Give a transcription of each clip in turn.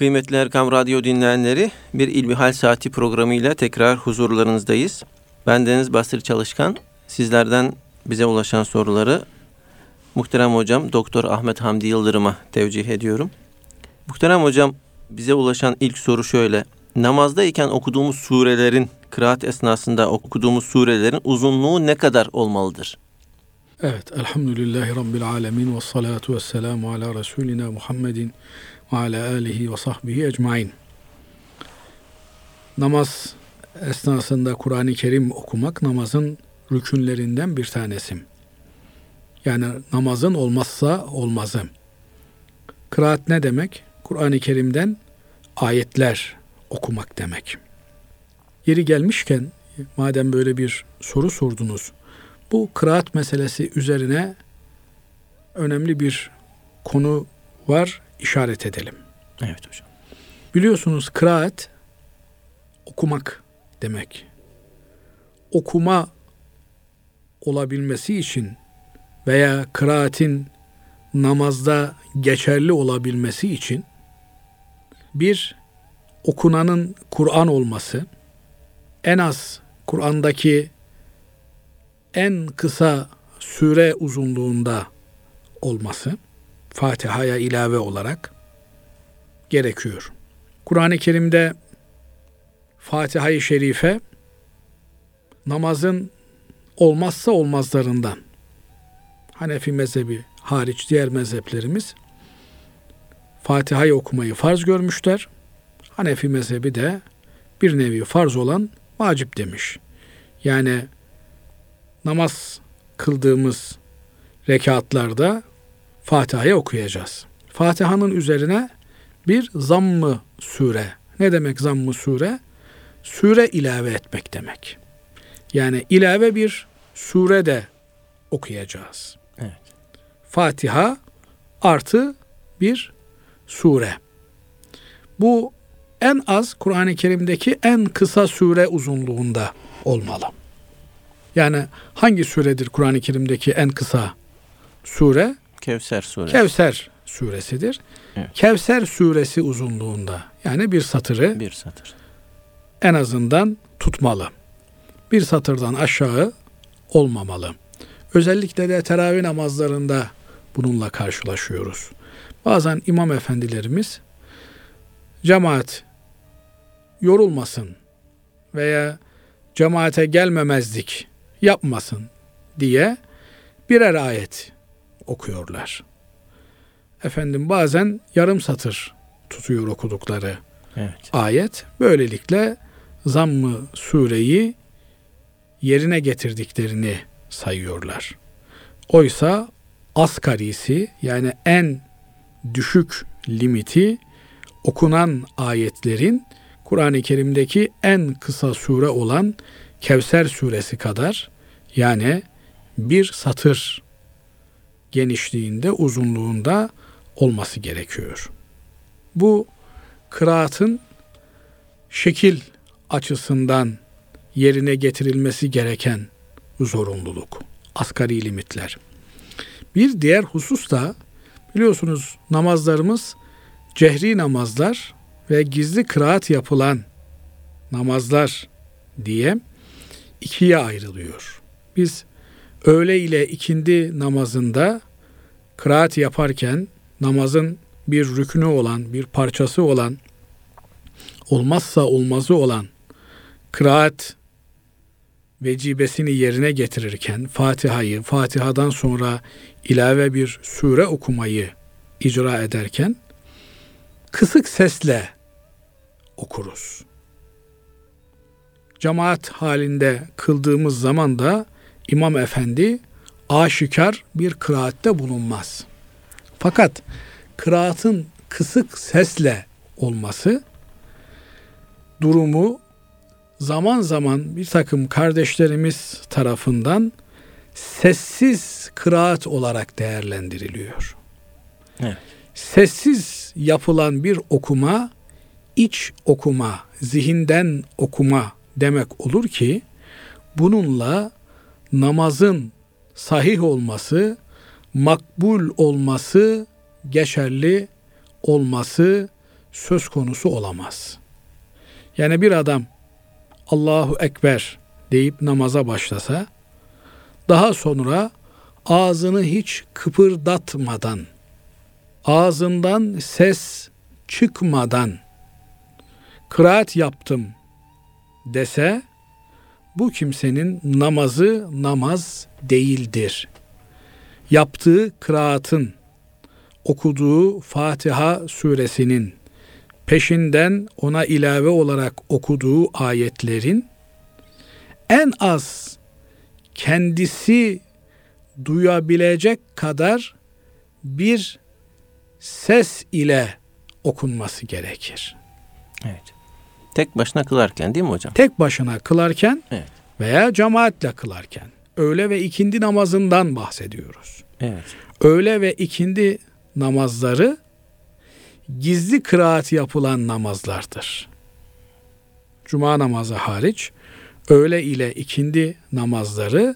Kıymetli Erkam Radyo dinleyenleri, bir İlmihal Saati programıyla tekrar huzurlarınızdayız. Ben Deniz Bastır Çalışkan. Sizlerden bize ulaşan soruları muhterem hocam Doktor Ahmet Hamdi Yıldırım'a tevcih ediyorum. Muhterem hocam bize ulaşan ilk soru şöyle. Namazdayken okuduğumuz surelerin, kıraat esnasında okuduğumuz surelerin uzunluğu ne kadar olmalıdır? Evet, elhamdülillahi rabbil alemin ve salatu ve selamu ala Resulina Muhammedin ve ala alihi ve sahbihi ecmain. Namaz esnasında Kur'an-ı Kerim okumak namazın rükünlerinden bir tanesi. Yani namazın olmazsa olmazı. Kıraat ne demek? Kur'an-ı Kerim'den ayetler okumak demek. Yeri gelmişken madem böyle bir soru sordunuz, bu kıraat meselesi üzerine önemli bir konu var, işaret edelim. Evet hocam. Biliyorsunuz kıraat okumak demek. Okuma olabilmesi için veya kıraatin namazda geçerli olabilmesi için bir okunanın Kur'an olması, en az Kur'an'daki en kısa süre uzunluğunda olması Fatiha'ya ilave olarak gerekiyor. Kur'an-ı Kerim'de Fatiha-i Şerife namazın olmazsa olmazlarından. Hanefi mezhebi hariç diğer mezheplerimiz Fatiha'yı okumayı farz görmüşler. Hanefi mezhebi de bir nevi farz olan vacip demiş. Yani namaz kıldığımız rekatlarda Fatiha'yı okuyacağız. Fatiha'nın üzerine bir zammı sure. Ne demek zammı sure? Sure ilave etmek demek. Yani ilave bir sure de okuyacağız. Evet. Fatiha artı bir sure. Bu en az Kur'an-ı Kerim'deki en kısa sure uzunluğunda olmalı. Yani hangi suredir Kur'an-ı Kerim'deki en kısa sure? Kevser suresi. Kevser suresidir. Evet. Kevser suresi uzunluğunda yani bir satırı Bir satır. en azından tutmalı. Bir satırdan aşağı olmamalı. Özellikle de teravih namazlarında bununla karşılaşıyoruz. Bazen imam efendilerimiz cemaat yorulmasın veya cemaate gelmemezlik yapmasın diye birer ayet okuyorlar. Efendim bazen yarım satır tutuyor okudukları Evet. ayet. Böylelikle zammı sureyi yerine getirdiklerini sayıyorlar. Oysa asgarisi yani en düşük limiti okunan ayetlerin Kur'an-ı Kerim'deki en kısa sure olan Kevser suresi kadar yani bir satır genişliğinde, uzunluğunda olması gerekiyor. Bu kıraatın şekil açısından yerine getirilmesi gereken zorunluluk. Asgari limitler. Bir diğer husus da biliyorsunuz namazlarımız cehri namazlar ve gizli kıraat yapılan namazlar diye ikiye ayrılıyor. Biz öğle ile ikindi namazında kıraat yaparken namazın bir rükünü olan, bir parçası olan, olmazsa olmazı olan kıraat vecibesini yerine getirirken Fatiha'yı, Fatiha'dan sonra ilave bir sure okumayı icra ederken kısık sesle okuruz. Cemaat halinde kıldığımız zaman da İmam Efendi aşikar bir kıraatte bulunmaz. Fakat kıraatın kısık sesle olması durumu zaman zaman bir takım kardeşlerimiz tarafından sessiz kıraat olarak değerlendiriliyor. Evet. Sessiz yapılan bir okuma iç okuma, zihinden okuma demek olur ki bununla namazın sahih olması, makbul olması, geçerli olması söz konusu olamaz. Yani bir adam Allahu Ekber deyip namaza başlasa daha sonra ağzını hiç kıpırdatmadan ağzından ses çıkmadan kıraat yaptım dese bu kimsenin namazı namaz değildir. Yaptığı kıraatın, okuduğu Fatiha suresinin peşinden ona ilave olarak okuduğu ayetlerin en az kendisi duyabilecek kadar bir ses ile okunması gerekir. Evet. Tek başına kılarken değil mi hocam? Tek başına kılarken Evet. veya cemaatle kılarken öğle ve ikindi namazından bahsediyoruz. Evet. Öğle ve ikindi namazları gizli kıraat yapılan namazlardır. Cuma namazı hariç öğle ile ikindi namazları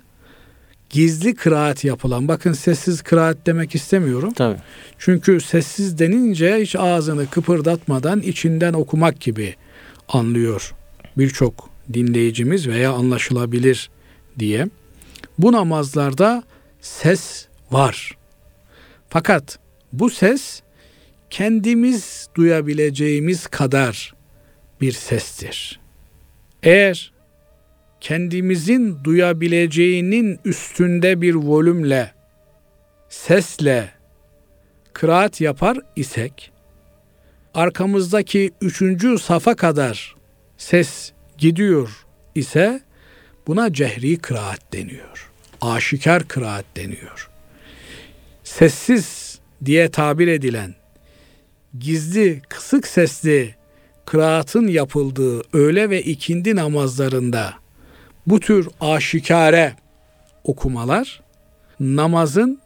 gizli kıraat yapılan. Bakın sessiz kıraat demek istemiyorum. Tabii. Çünkü sessiz denince hiç ağzını kıpırdatmadan içinden okumak gibi anlıyor birçok dinleyicimiz veya anlaşılabilir diye. Bu namazlarda ses var. Fakat bu ses kendimiz duyabileceğimiz kadar bir sestir. Eğer kendimizin duyabileceğinin üstünde bir volümle, sesle kıraat yapar isek, arkamızdaki üçüncü safa kadar ses gidiyor ise buna cehri kıraat deniyor. Aşikar kıraat deniyor. Sessiz diye tabir edilen gizli, kısık sesli kıraatın yapıldığı öğle ve ikindi namazlarında bu tür aşikare okumalar namazın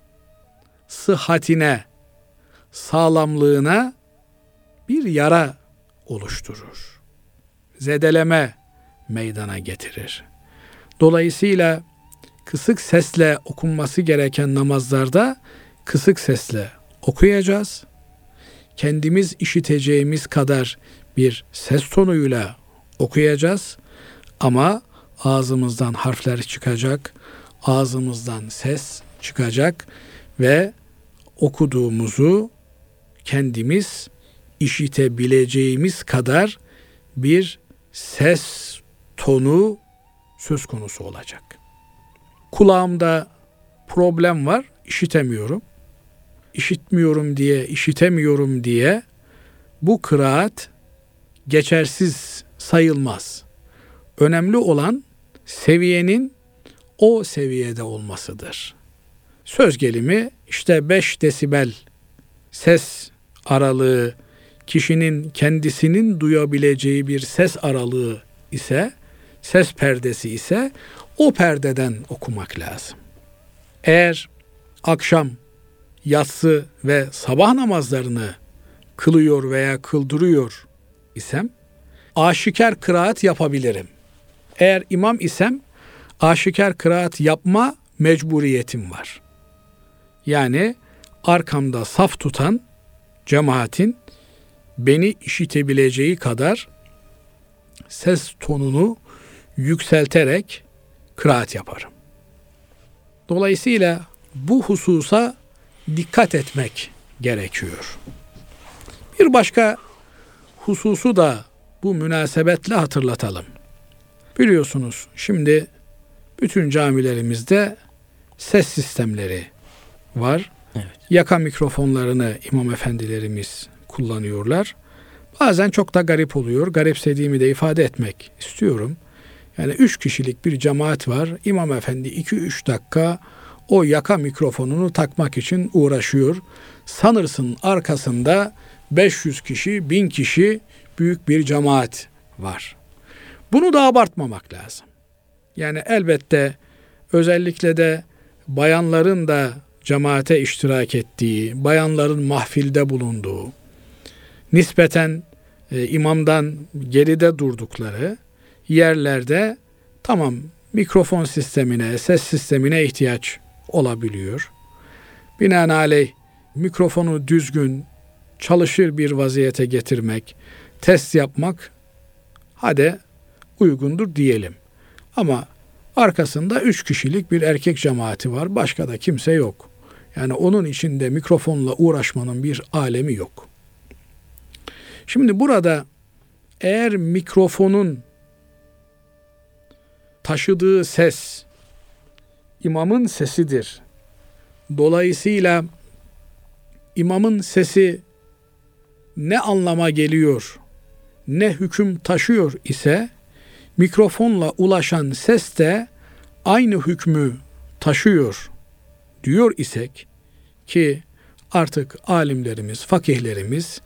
sıhhatine, sağlamlığına bir yara oluşturur. Zedeleme meydana getirir. Dolayısıyla kısık sesle okunması gereken namazlarda kısık sesle okuyacağız. Kendimiz işiteceğimiz kadar bir ses tonuyla okuyacağız. Ama ağzımızdan harfler çıkacak, ağzımızdan ses çıkacak ve okuduğumuzu kendimiz işitebileceğimiz kadar bir ses tonu söz konusu olacak. Kulağımda problem var, işitemiyorum. İşitmiyorum diye, işitemiyorum diye bu kıraat geçersiz sayılmaz. Önemli olan seviyenin o seviyede olmasıdır. Söz gelimi işte 5 desibel ses aralığı kişinin kendisinin duyabileceği bir ses aralığı ise ses perdesi ise o perdeden okumak lazım. Eğer akşam, yatsı ve sabah namazlarını kılıyor veya kıldırıyor isem aşikar kıraat yapabilirim. Eğer imam isem aşikar kıraat yapma mecburiyetim var. Yani arkamda saf tutan cemaatin beni işitebileceği kadar ses tonunu yükselterek kıraat yaparım. Dolayısıyla bu hususa dikkat etmek gerekiyor. Bir başka hususu da bu münasebetle hatırlatalım. Biliyorsunuz şimdi bütün camilerimizde ses sistemleri var. Evet. Yaka mikrofonlarını imam efendilerimiz kullanıyorlar. Bazen çok da garip oluyor. Garipsediğimi de ifade etmek istiyorum. Yani üç kişilik bir cemaat var. İmam efendi 2-3 dakika o yaka mikrofonunu takmak için uğraşıyor. Sanırsın arkasında 500 kişi, 1000 kişi büyük bir cemaat var. Bunu da abartmamak lazım. Yani elbette özellikle de bayanların da cemaate iştirak ettiği, bayanların mahfilde bulunduğu, nispeten e, imamdan geride durdukları yerlerde tamam mikrofon sistemine, ses sistemine ihtiyaç olabiliyor. Binaenaleyh mikrofonu düzgün, çalışır bir vaziyete getirmek, test yapmak hadi uygundur diyelim. Ama arkasında üç kişilik bir erkek cemaati var. Başka da kimse yok. Yani onun içinde mikrofonla uğraşmanın bir alemi yok. Şimdi burada eğer mikrofonun taşıdığı ses imamın sesidir. Dolayısıyla imamın sesi ne anlama geliyor, ne hüküm taşıyor ise mikrofonla ulaşan ses de aynı hükmü taşıyor diyor isek ki artık alimlerimiz, fakihlerimiz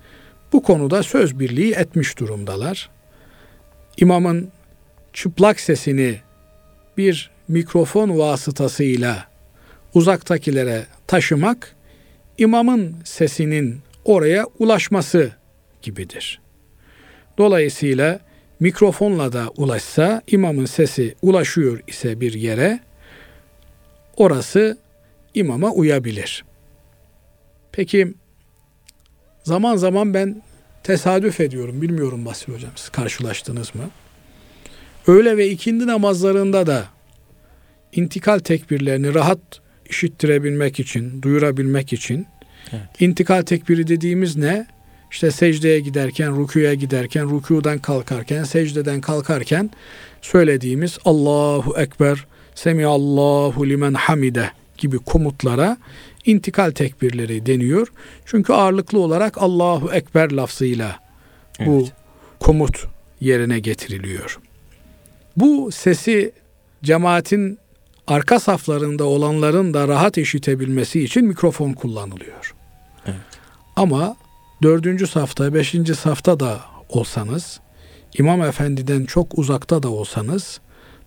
bu konuda söz birliği etmiş durumdalar. İmamın çıplak sesini bir mikrofon vasıtasıyla uzaktakilere taşımak imamın sesinin oraya ulaşması gibidir. Dolayısıyla mikrofonla da ulaşsa imamın sesi ulaşıyor ise bir yere orası imama uyabilir. Peki zaman zaman ben tesadüf ediyorum. Bilmiyorum Basri Hocam siz karşılaştınız mı? Öğle ve ikindi namazlarında da intikal tekbirlerini rahat işittirebilmek için, duyurabilmek için evet. intikal tekbiri dediğimiz ne? İşte secdeye giderken, rükuya giderken, rükudan kalkarken, secdeden kalkarken söylediğimiz Allahu Ekber, Semiallahu limen hamide gibi komutlara intikal tekbirleri deniyor. Çünkü ağırlıklı olarak Allahu Ekber lafzıyla evet. bu komut yerine getiriliyor. Bu sesi cemaatin arka saflarında olanların da rahat işitebilmesi için mikrofon kullanılıyor. Evet. Ama dördüncü safta, beşinci safta da olsanız, İmam Efendi'den çok uzakta da olsanız,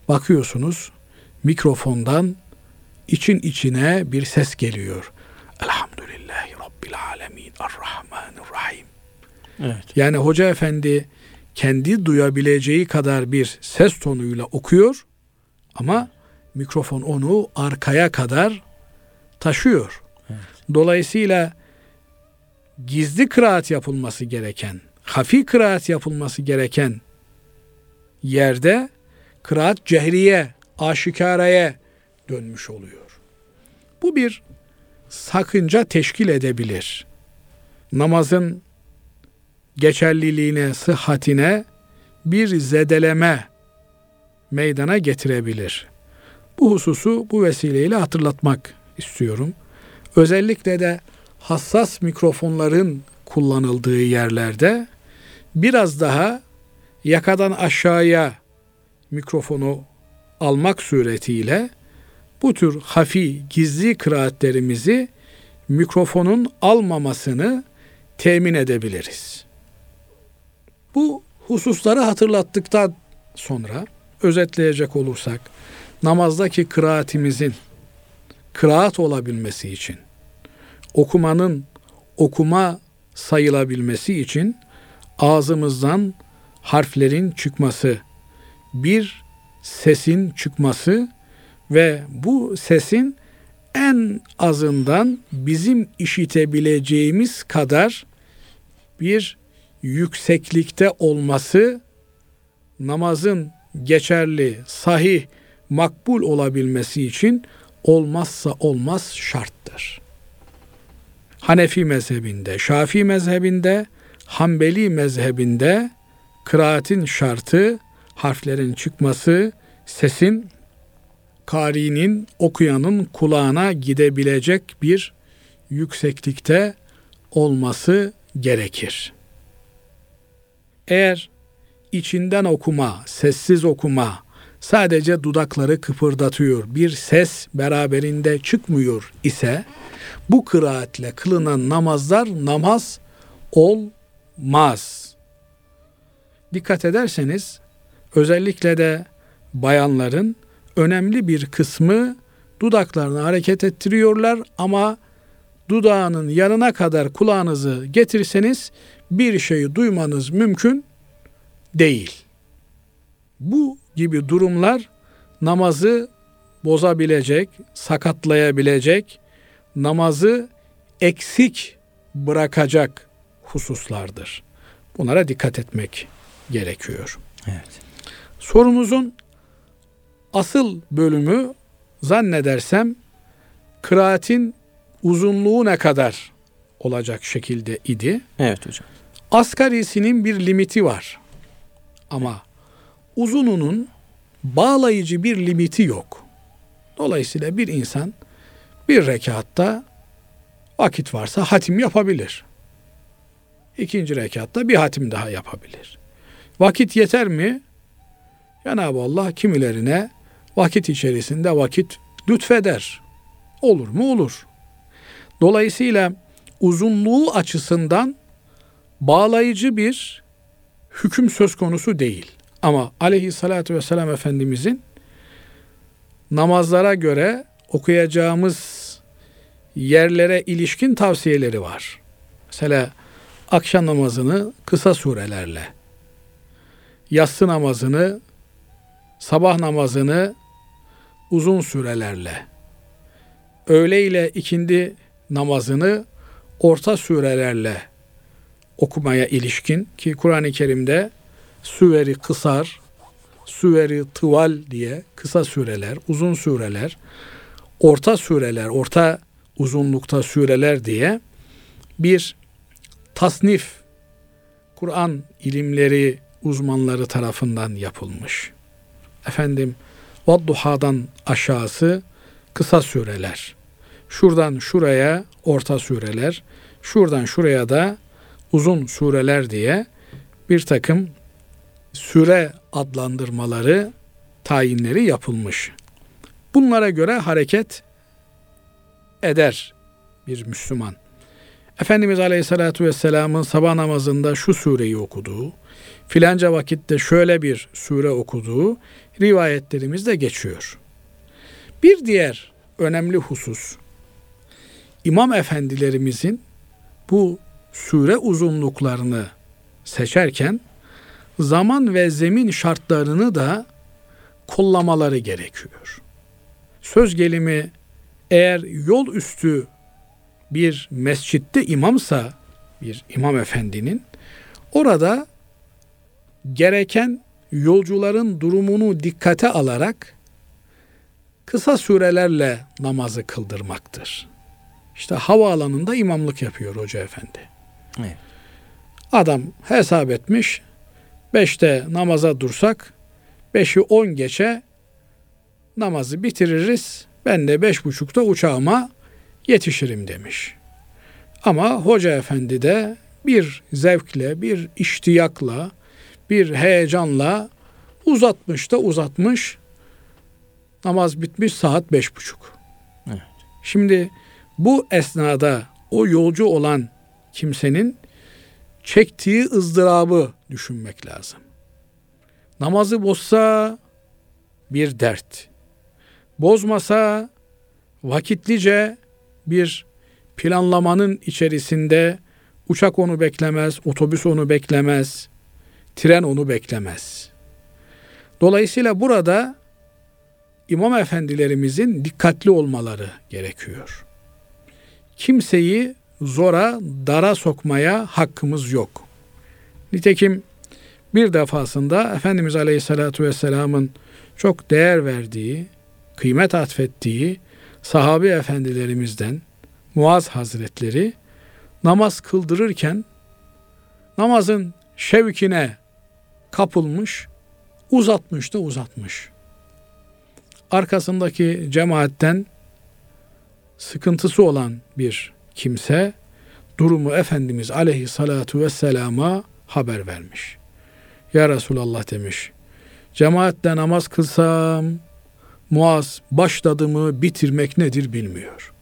bakıyorsunuz mikrofondan için içine bir ses geliyor. Elhamdülillahi Rabbil Alemin Errahmanirrahim. Evet. Yani Hoca Efendi kendi duyabileceği kadar bir ses tonuyla okuyor ama mikrofon onu arkaya kadar taşıyor. Evet. Dolayısıyla gizli kıraat yapılması gereken, hafi kıraat yapılması gereken yerde kıraat cehriye, aşikareye dönmüş oluyor. Bu bir sakınca teşkil edebilir. Namazın geçerliliğine, sıhhatine bir zedeleme meydana getirebilir. Bu hususu bu vesileyle hatırlatmak istiyorum. Özellikle de hassas mikrofonların kullanıldığı yerlerde biraz daha yakadan aşağıya mikrofonu almak suretiyle bu tür hafi, gizli kıraatlerimizi mikrofonun almamasını temin edebiliriz. Bu hususları hatırlattıktan sonra özetleyecek olursak namazdaki kıraatimizin kıraat olabilmesi için okumanın okuma sayılabilmesi için ağzımızdan harflerin çıkması, bir sesin çıkması ve bu sesin en azından bizim işitebileceğimiz kadar bir yükseklikte olması namazın geçerli, sahih, makbul olabilmesi için olmazsa olmaz şarttır. Hanefi mezhebinde, Şafii mezhebinde, Hanbeli mezhebinde kıraatin şartı harflerin çıkması, sesin karinin, okuyanın kulağına gidebilecek bir yükseklikte olması gerekir. Eğer içinden okuma, sessiz okuma, sadece dudakları kıpırdatıyor, bir ses beraberinde çıkmıyor ise bu kıraatle kılınan namazlar namaz olmaz. Dikkat ederseniz özellikle de bayanların önemli bir kısmı dudaklarını hareket ettiriyorlar ama dudağının yanına kadar kulağınızı getirseniz bir şeyi duymanız mümkün değil. Bu gibi durumlar namazı bozabilecek, sakatlayabilecek, namazı eksik bırakacak hususlardır. Bunlara dikkat etmek gerekiyor. Evet. Sorumuzun asıl bölümü zannedersem kıraatin uzunluğu ne kadar olacak şekilde idi. Evet hocam. Asgarisinin bir limiti var. Ama uzununun bağlayıcı bir limiti yok. Dolayısıyla bir insan bir rekatta vakit varsa hatim yapabilir. İkinci rekatta bir hatim daha yapabilir. Vakit yeter mi? Cenab-ı Allah kimilerine vakit içerisinde vakit lütfeder. Olur mu? Olur. Dolayısıyla uzunluğu açısından bağlayıcı bir hüküm söz konusu değil. Ama aleyhissalatü vesselam Efendimizin namazlara göre okuyacağımız yerlere ilişkin tavsiyeleri var. Mesela akşam namazını kısa surelerle, yatsı namazını, sabah namazını uzun sürelerle, öğle ile ikindi namazını orta sürelerle okumaya ilişkin ki Kur'an-ı Kerim'de süveri kısar, süveri tıval diye kısa süreler, uzun süreler, orta süreler, orta uzunlukta süreler diye bir tasnif Kur'an ilimleri uzmanları tarafından yapılmış. Efendim Vadduha'dan aşağısı kısa süreler. Şuradan şuraya orta süreler, şuradan şuraya da uzun sureler diye bir takım süre adlandırmaları, tayinleri yapılmış. Bunlara göre hareket eder bir Müslüman. Efendimiz Aleyhisselatü Vesselam'ın sabah namazında şu sureyi okuduğu, filanca vakitte şöyle bir sure okuduğu rivayetlerimizde geçiyor. Bir diğer önemli husus, İmam efendilerimizin bu sure uzunluklarını seçerken zaman ve zemin şartlarını da kollamaları gerekiyor. Söz gelimi eğer yol üstü bir mescitte imamsa bir imam efendinin orada gereken yolcuların durumunu dikkate alarak kısa sürelerle namazı kıldırmaktır. İşte havaalanında imamlık yapıyor hoca efendi. Evet. Adam hesap etmiş. Beşte namaza dursak beşi on geçe namazı bitiririz. Ben de beş buçukta uçağıma yetişirim demiş. Ama hoca efendi de bir zevkle, bir iştiyakla, bir heyecanla uzatmış da uzatmış. Namaz bitmiş saat beş buçuk. Evet. Şimdi bu esnada o yolcu olan kimsenin çektiği ızdırabı düşünmek lazım. Namazı bozsa bir dert. Bozmasa vakitlice bir planlamanın içerisinde uçak onu beklemez, otobüs onu beklemez, tren onu beklemez. Dolayısıyla burada imam efendilerimizin dikkatli olmaları gerekiyor. Kimseyi zora, dara sokmaya hakkımız yok. Nitekim bir defasında Efendimiz Aleyhisselatü Vesselam'ın çok değer verdiği, kıymet atfettiği sahabi efendilerimizden Muaz Hazretleri namaz kıldırırken namazın şevkine kapılmış, uzatmış da uzatmış. Arkasındaki cemaatten sıkıntısı olan bir kimse durumu Efendimiz aleyhissalatu vesselama haber vermiş. Ya Resulallah demiş. Cemaatle namaz kılsam Muaz başladığımı bitirmek nedir bilmiyor.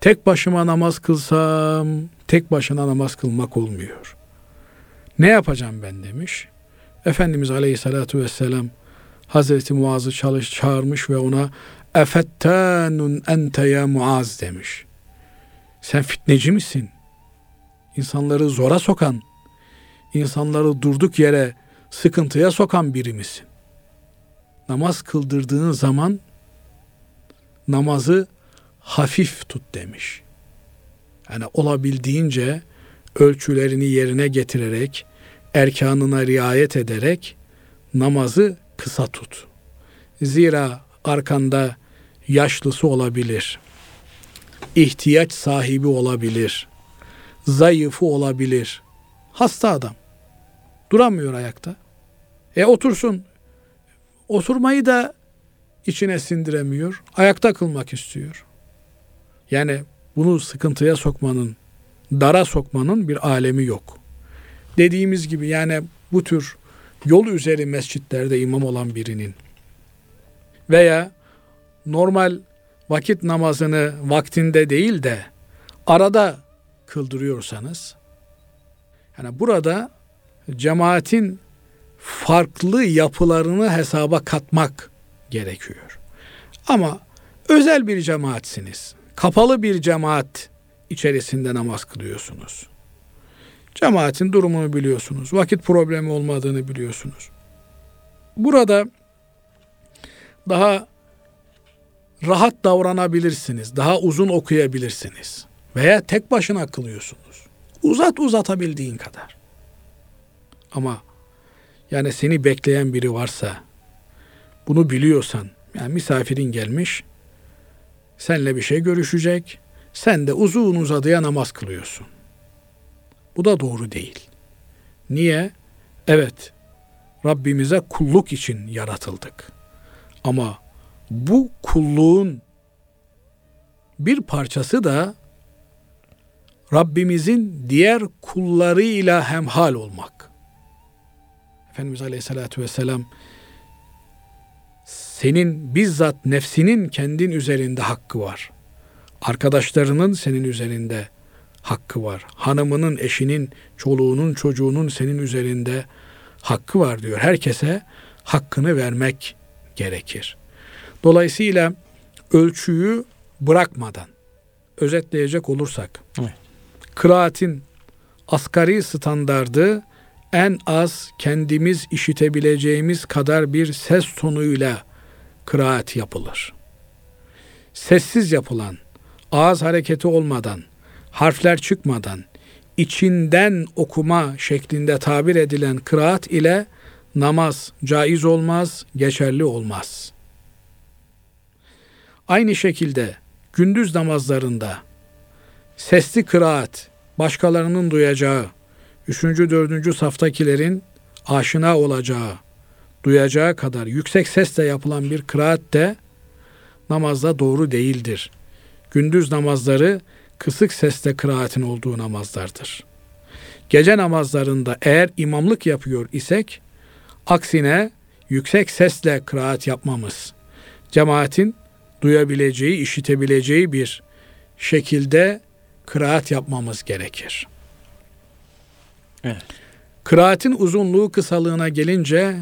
Tek başıma namaz kılsam tek başına namaz kılmak olmuyor. Ne yapacağım ben demiş. Efendimiz Aleyhisselatü Vesselam Hazreti Muaz'ı çalış, çağırmış ve ona efettanun ente ya Muaz demiş. Sen fitneci misin? İnsanları zora sokan, insanları durduk yere sıkıntıya sokan biri misin? Namaz kıldırdığın zaman namazı hafif tut demiş. Yani olabildiğince ölçülerini yerine getirerek, erkanına riayet ederek namazı kısa tut. Zira arkanda yaşlısı olabilir, ihtiyaç sahibi olabilir, zayıfı olabilir, hasta adam. Duramıyor ayakta. E otursun. Oturmayı da içine sindiremiyor. Ayakta kılmak istiyor. Yani bunu sıkıntıya sokmanın, dara sokmanın bir alemi yok. Dediğimiz gibi yani bu tür yol üzeri mescitlerde imam olan birinin veya normal vakit namazını vaktinde değil de arada kıldırıyorsanız yani burada cemaatin farklı yapılarını hesaba katmak gerekiyor. Ama özel bir cemaatsiniz. Kapalı bir cemaat içerisinde namaz kılıyorsunuz. Cemaatin durumunu biliyorsunuz. Vakit problemi olmadığını biliyorsunuz. Burada daha rahat davranabilirsiniz. Daha uzun okuyabilirsiniz. Veya tek başına kılıyorsunuz. Uzat uzatabildiğin kadar. Ama yani seni bekleyen biri varsa bunu biliyorsan yani misafirin gelmiş senle bir şey görüşecek sen de uzun uzadıya namaz kılıyorsun. Bu da doğru değil. Niye? Evet Rabbimize kulluk için yaratıldık. Ama bu kulluğun bir parçası da Rabbimizin diğer kullarıyla hemhal olmak. Efendimiz Aleyhisselatü Vesselam senin bizzat nefsinin kendin üzerinde hakkı var. Arkadaşlarının senin üzerinde hakkı var. Hanımının, eşinin, çoluğunun, çocuğunun senin üzerinde hakkı var diyor. Herkese hakkını vermek gerekir. Dolayısıyla ölçüyü bırakmadan özetleyecek olursak Evet. kıraatin asgari standardı en az kendimiz işitebileceğimiz kadar bir ses tonuyla kıraat yapılır. Sessiz yapılan, ağız hareketi olmadan, harfler çıkmadan, içinden okuma şeklinde tabir edilen kıraat ile namaz caiz olmaz, geçerli olmaz. Aynı şekilde gündüz namazlarında sesli kıraat, başkalarının duyacağı, üçüncü, dördüncü saftakilerin aşina olacağı, duyacağı kadar yüksek sesle yapılan bir kıraat de namazda doğru değildir. Gündüz namazları kısık sesle kıraatin olduğu namazlardır. Gece namazlarında eğer imamlık yapıyor isek, aksine yüksek sesle kıraat yapmamız, cemaatin duyabileceği, işitebileceği bir şekilde kıraat yapmamız gerekir. Evet. Kıraatin uzunluğu kısalığına gelince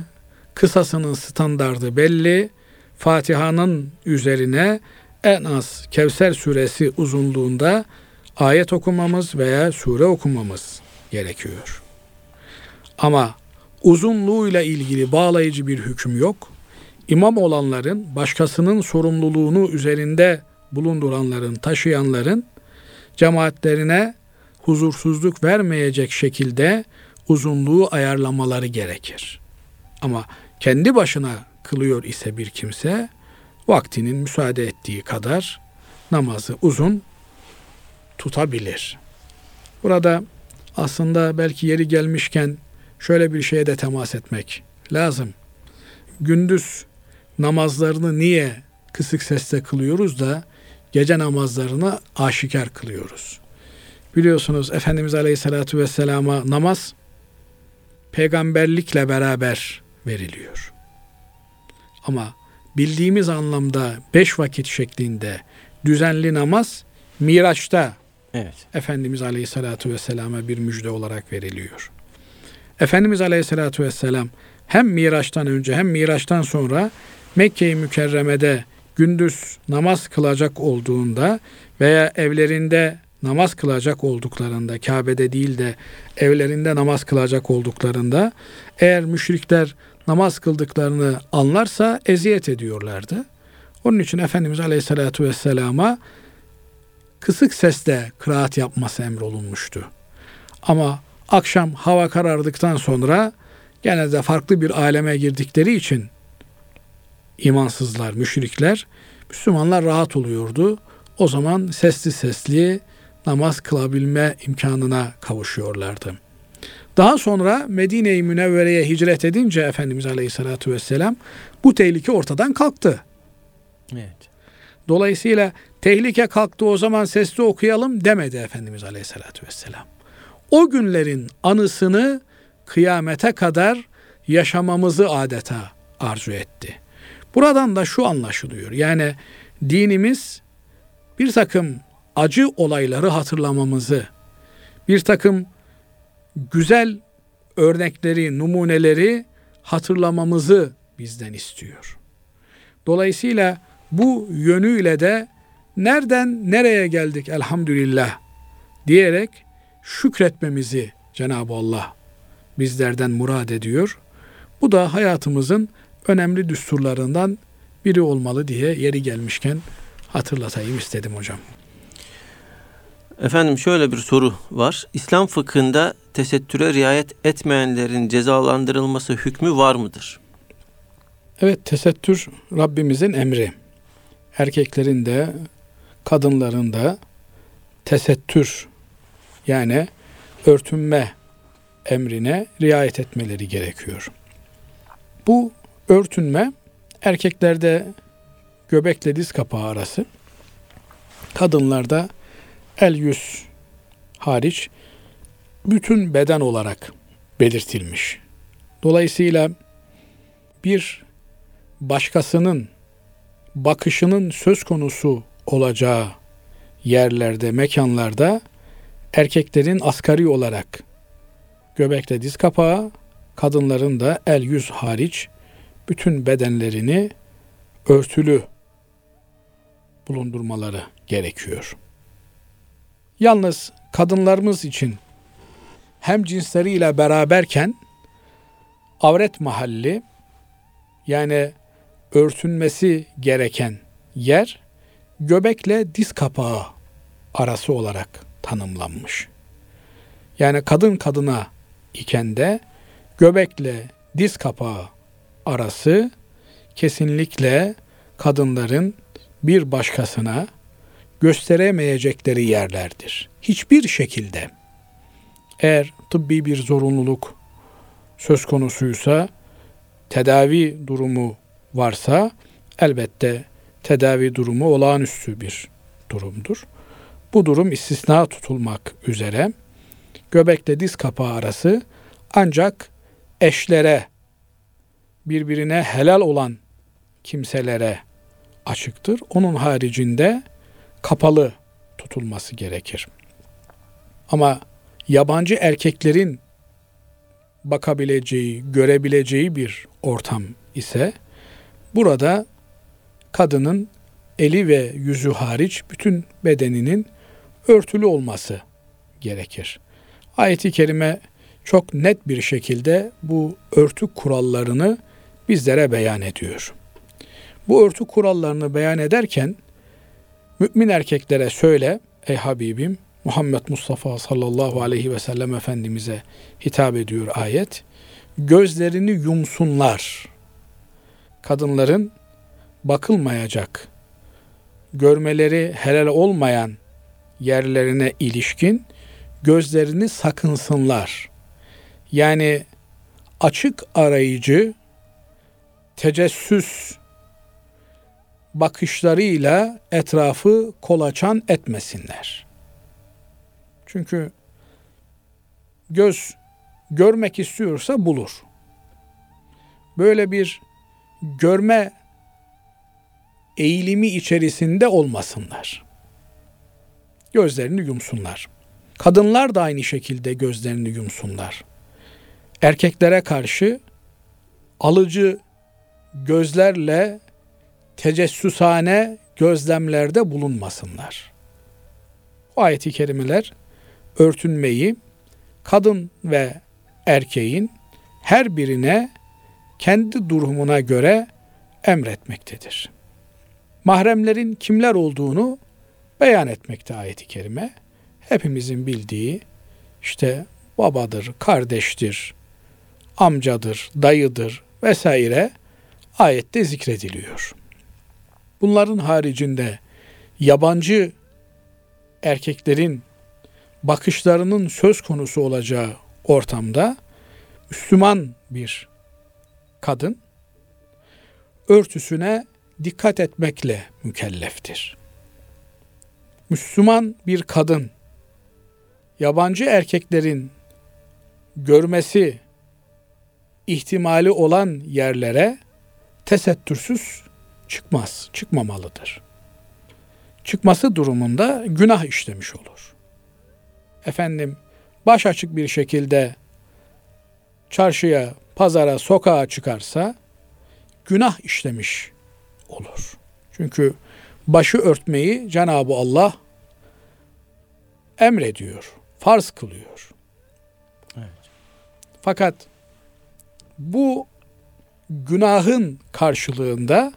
kısasının standardı belli. Fatiha'nın üzerine en az Kevser suresi uzunluğunda ayet okumamız veya sure okumamız gerekiyor. Ama uzunluğuyla ilgili bağlayıcı bir hüküm yok. İmam olanların, başkasının sorumluluğunu üzerinde bulunduranların, taşıyanların cemaatlerine huzursuzluk vermeyecek şekilde uzunluğu ayarlamaları gerekir. Ama kendi başına kılıyor ise bir kimse vaktinin müsaade ettiği kadar namazı uzun tutabilir. Burada aslında belki yeri gelmişken şöyle bir şeye de temas etmek lazım. Gündüz namazlarını niye kısık sesle kılıyoruz da gece namazlarını aşikar kılıyoruz. Biliyorsunuz Efendimiz Aleyhisselatü Vesselam'a namaz peygamberlikle beraber veriliyor. Ama bildiğimiz anlamda beş vakit şeklinde düzenli namaz Miraç'ta Evet. Efendimiz Aleyhisselatü Vesselam'a bir müjde olarak veriliyor. Efendimiz Aleyhisselatü Vesselam hem Miraç'tan önce hem Miraç'tan sonra Mekke-i Mükerreme'de gündüz namaz kılacak olduğunda veya evlerinde namaz kılacak olduklarında, Kabe'de değil de evlerinde namaz kılacak olduklarında eğer müşrikler namaz kıldıklarını anlarsa eziyet ediyorlardı. Onun için Efendimiz Aleyhisselatü Vesselam'a kısık sesle kıraat yapması emrolunmuştu. Ama akşam hava karardıktan sonra gene de farklı bir aleme girdikleri için imansızlar, müşrikler, Müslümanlar rahat oluyordu. O zaman sesli sesli namaz kılabilme imkanına kavuşuyorlardı. Daha sonra Medine-i Münevvere'ye hicret edince Efendimiz Aleyhisselatü Vesselam bu tehlike ortadan kalktı. Evet. Dolayısıyla tehlike kalktı o zaman sesli okuyalım demedi Efendimiz Aleyhisselatü Vesselam. O günlerin anısını kıyamete kadar yaşamamızı adeta arzu etti. Buradan da şu anlaşılıyor. Yani dinimiz bir takım acı olayları hatırlamamızı, bir takım güzel örnekleri, numuneleri hatırlamamızı bizden istiyor. Dolayısıyla bu yönüyle de nereden nereye geldik elhamdülillah diyerek şükretmemizi Cenab-ı Allah bizlerden murad ediyor. Bu da hayatımızın önemli düsturlarından biri olmalı diye yeri gelmişken hatırlatayım istedim hocam. Efendim şöyle bir soru var. İslam fıkhında tesettüre riayet etmeyenlerin cezalandırılması hükmü var mıdır? Evet tesettür Rabbimizin emri. Erkeklerin de kadınların da tesettür yani örtünme emrine riayet etmeleri gerekiyor. Bu örtünme erkeklerde göbekle diz kapağı arası, kadınlarda el yüz hariç bütün beden olarak belirtilmiş. Dolayısıyla bir başkasının bakışının söz konusu olacağı yerlerde, mekanlarda erkeklerin asgari olarak göbekle diz kapağı, kadınların da el yüz hariç bütün bedenlerini örtülü bulundurmaları gerekiyor. Yalnız kadınlarımız için hem cinsleriyle beraberken avret mahalli yani örtünmesi gereken yer göbekle diz kapağı arası olarak tanımlanmış. Yani kadın kadına iken de göbekle diz kapağı arası kesinlikle kadınların bir başkasına gösteremeyecekleri yerlerdir. Hiçbir şekilde eğer tıbbi bir zorunluluk söz konusuysa, tedavi durumu varsa elbette tedavi durumu olağanüstü bir durumdur. Bu durum istisna tutulmak üzere göbekle diz kapağı arası ancak eşlere birbirine helal olan kimselere açıktır. Onun haricinde kapalı tutulması gerekir. Ama yabancı erkeklerin bakabileceği, görebileceği bir ortam ise burada kadının eli ve yüzü hariç bütün bedeninin örtülü olması gerekir. Ayet-i kerime çok net bir şekilde bu örtü kurallarını bizlere beyan ediyor. Bu örtü kurallarını beyan ederken mümin erkeklere söyle ey Habibim Muhammed Mustafa sallallahu aleyhi ve sellem Efendimiz'e hitap ediyor ayet. Gözlerini yumsunlar. Kadınların bakılmayacak, görmeleri helal olmayan yerlerine ilişkin gözlerini sakınsınlar. Yani açık arayıcı, tecessüs bakışlarıyla etrafı kolaçan etmesinler. Çünkü göz görmek istiyorsa bulur. Böyle bir görme eğilimi içerisinde olmasınlar. Gözlerini yumsunlar. Kadınlar da aynı şekilde gözlerini yumsunlar. Erkeklere karşı alıcı gözlerle tecessüsane gözlemlerde bulunmasınlar. O ayeti kerimeler örtünmeyi kadın ve erkeğin her birine kendi durumuna göre emretmektedir. Mahremlerin kimler olduğunu beyan etmekte ayeti kerime. Hepimizin bildiği işte babadır, kardeştir, amcadır, dayıdır vesaire ayette zikrediliyor. Bunların haricinde yabancı erkeklerin bakışlarının söz konusu olacağı ortamda Müslüman bir kadın örtüsüne dikkat etmekle mükelleftir. Müslüman bir kadın yabancı erkeklerin görmesi ihtimali olan yerlere tesettürsüz çıkmaz, çıkmamalıdır. Çıkması durumunda günah işlemiş olur. Efendim baş açık bir şekilde çarşıya, pazara, sokağa çıkarsa günah işlemiş olur. Çünkü başı örtmeyi Cenab-ı Allah emrediyor, farz kılıyor. Evet. Fakat bu günahın karşılığında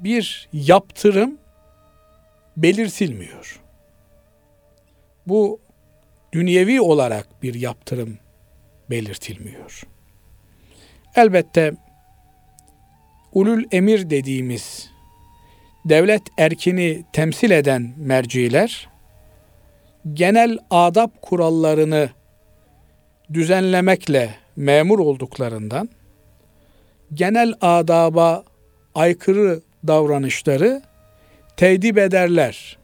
bir yaptırım belirtilmiyor. Bu dünyevi olarak bir yaptırım belirtilmiyor. Elbette ulul emir dediğimiz devlet erkini temsil eden merciler genel adab kurallarını düzenlemekle memur olduklarından genel adaba aykırı davranışları tedip ederler.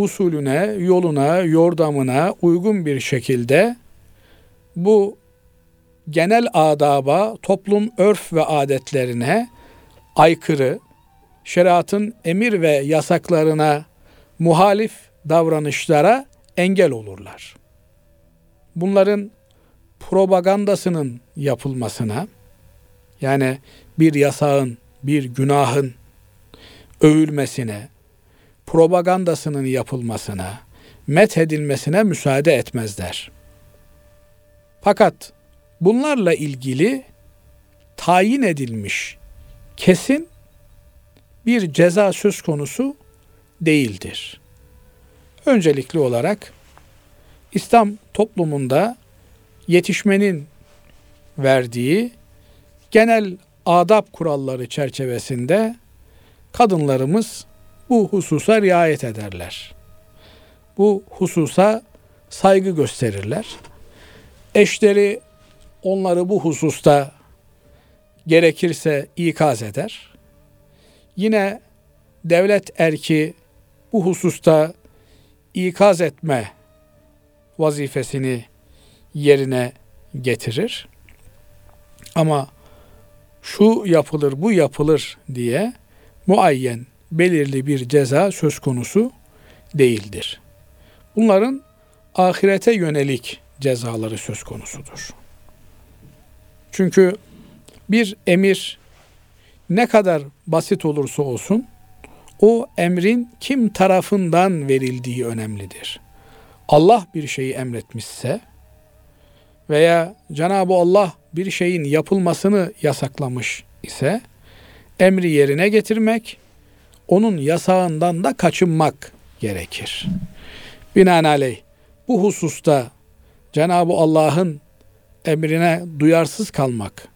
Usulüne, yoluna, yordamına uygun bir şekilde bu genel adaba, toplum örf ve adetlerine aykırı, şeriatın emir ve yasaklarına muhalif davranışlara engel olurlar. Bunların propagandasının yapılmasına, yani bir yasağın, bir günahın övülmesine, propagandasının yapılmasına, methedilmesine müsaade etmezler. Fakat bunlarla ilgili tayin edilmiş kesin bir ceza söz konusu değildir. Öncelikli olarak İslam toplumunda yetişmenin verdiği genel adab kuralları çerçevesinde kadınlarımız bu hususa riayet ederler. Bu hususa saygı gösterirler. Eşleri onları bu hususta gerekirse ikaz eder. Yine devlet erki bu hususta ikaz etme vazifesini yerine getirir. Ama şu yapılır, bu yapılır diye muayyen, belirli bir ceza söz konusu değildir. Bunların ahirete yönelik cezaları söz konusudur. Çünkü bir emir ne kadar basit olursa olsun o emrin kim tarafından verildiği önemlidir. Allah bir şeyi emretmişse veya Cenab-ı Allah bir şeyin yapılmasını yasaklamış ise emri yerine getirmek, onun yasağından da kaçınmak gerekir. Binaenaleyh bu hususta Cenab-ı Allah'ın emrine duyarsız kalmak,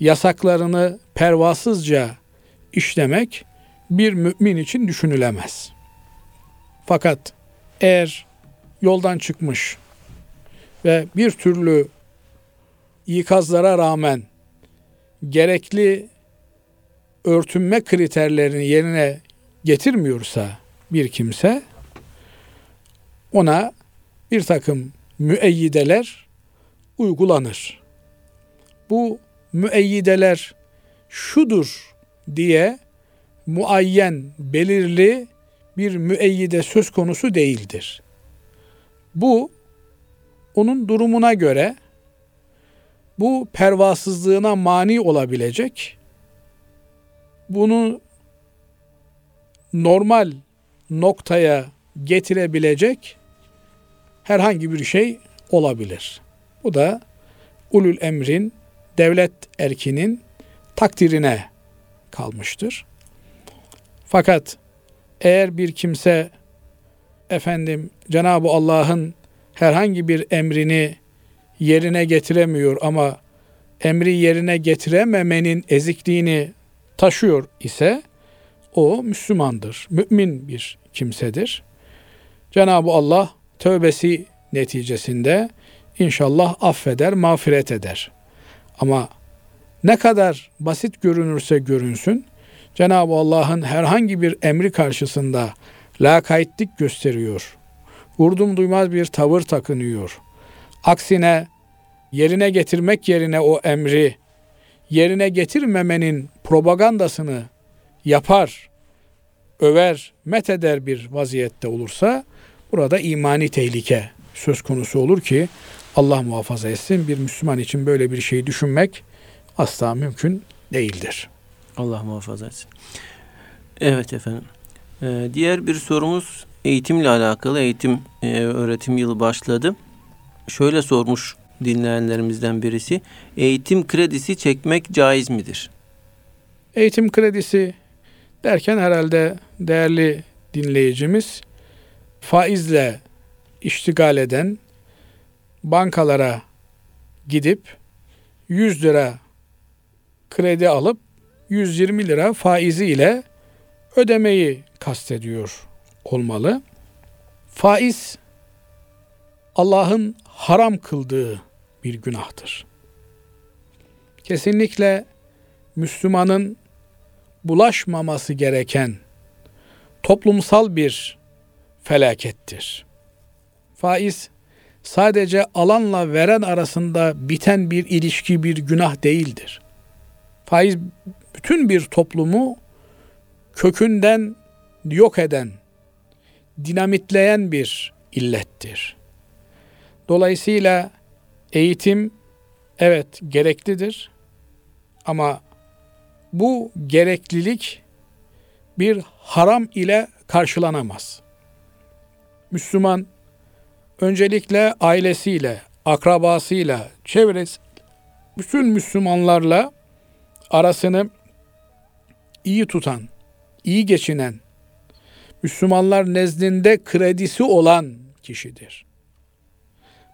yasaklarını pervasızca işlemek bir mümin için düşünülemez. Fakat eğer yoldan çıkmış ve bir türlü ikazlara rağmen gerekli örtünme kriterlerini yerine getirmiyorsa bir kimse ona bir takım müeyyideler uygulanır. Bu müeyyideler şudur diye muayyen, belirli bir müeyyide söz konusu değildir. Bu onun durumuna göre bu pervasızlığına mani olabilecek, bunu normal noktaya getirebilecek herhangi bir şey olabilir. Bu da ulul emrin, devlet erkinin takdirine kalmıştır. Fakat eğer bir kimse efendim Cenab-ı Allah'ın herhangi bir emrini yerine getiremiyor ama emri yerine getirememenin ezikliğini taşıyor ise o Müslümandır. Mümin bir kimsedir. Cenab-ı Allah tövbesi neticesinde inşallah affeder, mağfiret eder. Ama ne kadar basit görünürse görünsün, Cenab-ı Allah'ın herhangi bir emri karşısında lakaytlik gösteriyor. Vurdum duymaz bir tavır takınıyor. Aksine yerine getirmek yerine o emri yerine getirmemenin propagandasını yapar, över, metheder bir vaziyette olursa burada imani tehlike söz konusu olur ki Allah muhafaza etsin bir Müslüman için böyle bir şey düşünmek asla mümkün değildir. Allah muhafaza etsin. Evet efendim. Ee, diğer bir sorumuz eğitimle alakalı. Eğitim e, öğretim yılı başladı. Şöyle sormuş dinleyenlerimizden birisi. Eğitim kredisi çekmek caiz midir? Eğitim kredisi derken herhalde değerli dinleyicimiz faizle iştigal eden bankalara gidip 100 lira kredi alıp 120 lira faizi ile ödemeyi kastediyor olmalı. Faiz Allah'ın haram kıldığı bir günahtır. Kesinlikle Müslümanın bulaşmaması gereken toplumsal bir felakettir. Faiz sadece alanla veren arasında biten bir ilişki bir günah değildir. Faiz bütün bir toplumu kökünden yok eden, dinamitleyen bir illettir. Dolayısıyla eğitim evet gereklidir ama bu gereklilik bir haram ile karşılanamaz. Müslüman öncelikle ailesiyle, akrabasıyla, çevresi, bütün Müslümanlarla arasını iyi tutan, iyi geçinen, Müslümanlar nezdinde kredisi olan kişidir.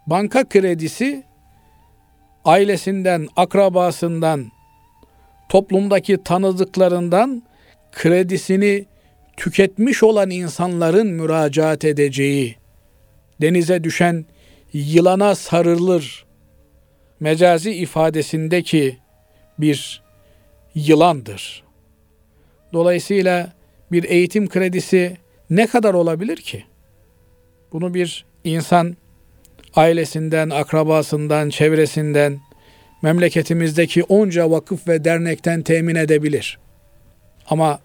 Banka kredisi ailesinden, akrabasından, toplumdaki tanıdıklarından kredisini tüketmiş olan insanların müracaat edeceği, denize düşen yılana sarılır mecazi ifadesindeki bir yılandır. Dolayısıyla bir eğitim kredisi ne kadar olabilir ki? Bunu bir insan ailesinden, akrabasından, çevresinden, memleketimizdeki onca vakıf ve dernekten temin edebilir. Ama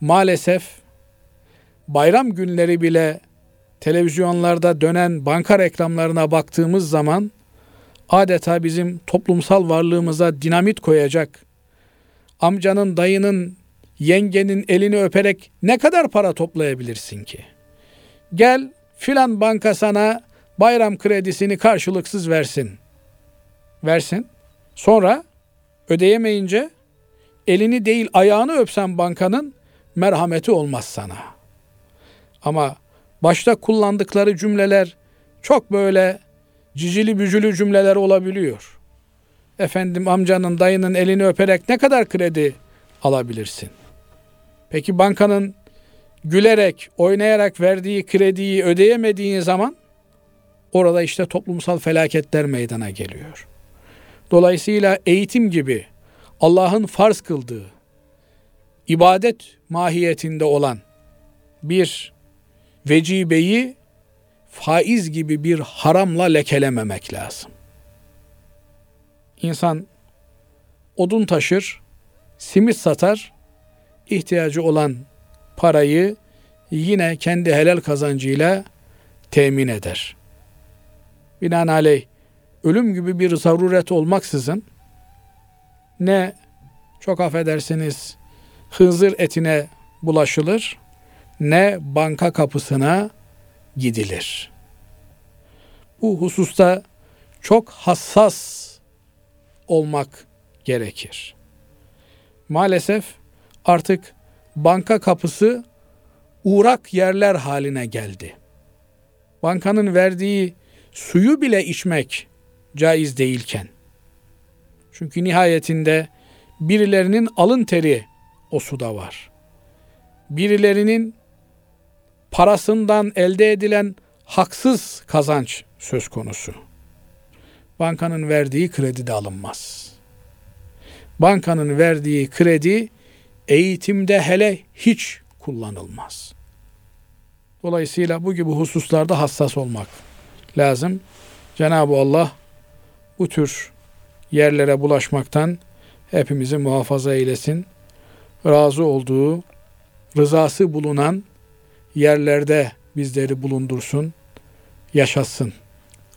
maalesef bayram günleri bile televizyonlarda dönen banka reklamlarına baktığımız zaman adeta bizim toplumsal varlığımıza dinamit koyacak, amcanın, dayının, yengenin elini öperek ne kadar para toplayabilirsin ki? Gel filan banka sana bayram kredisini karşılıksız versin. Versin. Sonra ödeyemeyince elini değil ayağını öpsen bankanın merhameti olmaz sana. Ama başta kullandıkları cümleler çok böyle cicili bücülü cümleler olabiliyor. Efendim amcanın dayının elini öperek ne kadar kredi alabilirsin? Peki bankanın gülerek, oynayarak verdiği krediyi ödeyemediğin zaman orada işte toplumsal felaketler meydana geliyor. Dolayısıyla eğitim gibi Allah'ın farz kıldığı ibadet mahiyetinde olan bir vecibeyi faiz gibi bir haramla lekelememek lazım. İnsan odun taşır, simit satar, ihtiyacı olan parayı yine kendi helal kazancıyla temin eder. Binaenaleyh ölüm gibi bir zaruret olmaksızın ne çok affedersiniz hınzır etine bulaşılır ne banka kapısına gidilir. Bu hususta çok hassas olmak gerekir. Maalesef artık banka kapısı uğrak yerler haline geldi. Bankanın verdiği suyu bile içmek caiz değilken. Çünkü nihayetinde birilerinin alın teri o suda var. Birilerinin parasından elde edilen haksız kazanç söz konusu. Bankanın verdiği kredi de alınmaz. Bankanın verdiği kredi eğitimde hele hiç kullanılmaz. Dolayısıyla bu gibi hususlarda hassas olmak lazım. Cenab-ı Allah bu tür yerlere bulaşmaktan hepimizi muhafaza eylesin. Razı olduğu, rızası bulunan yerlerde bizleri bulundursun, yaşasın.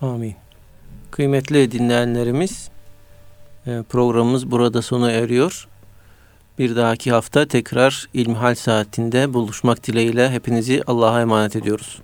Amin. Kıymetli dinleyenlerimiz, e, programımız burada sona eriyor. Bir dahaki hafta tekrar İlmihal saatinde buluşmak dileğiyle hepinizi Allah'a emanet ediyoruz.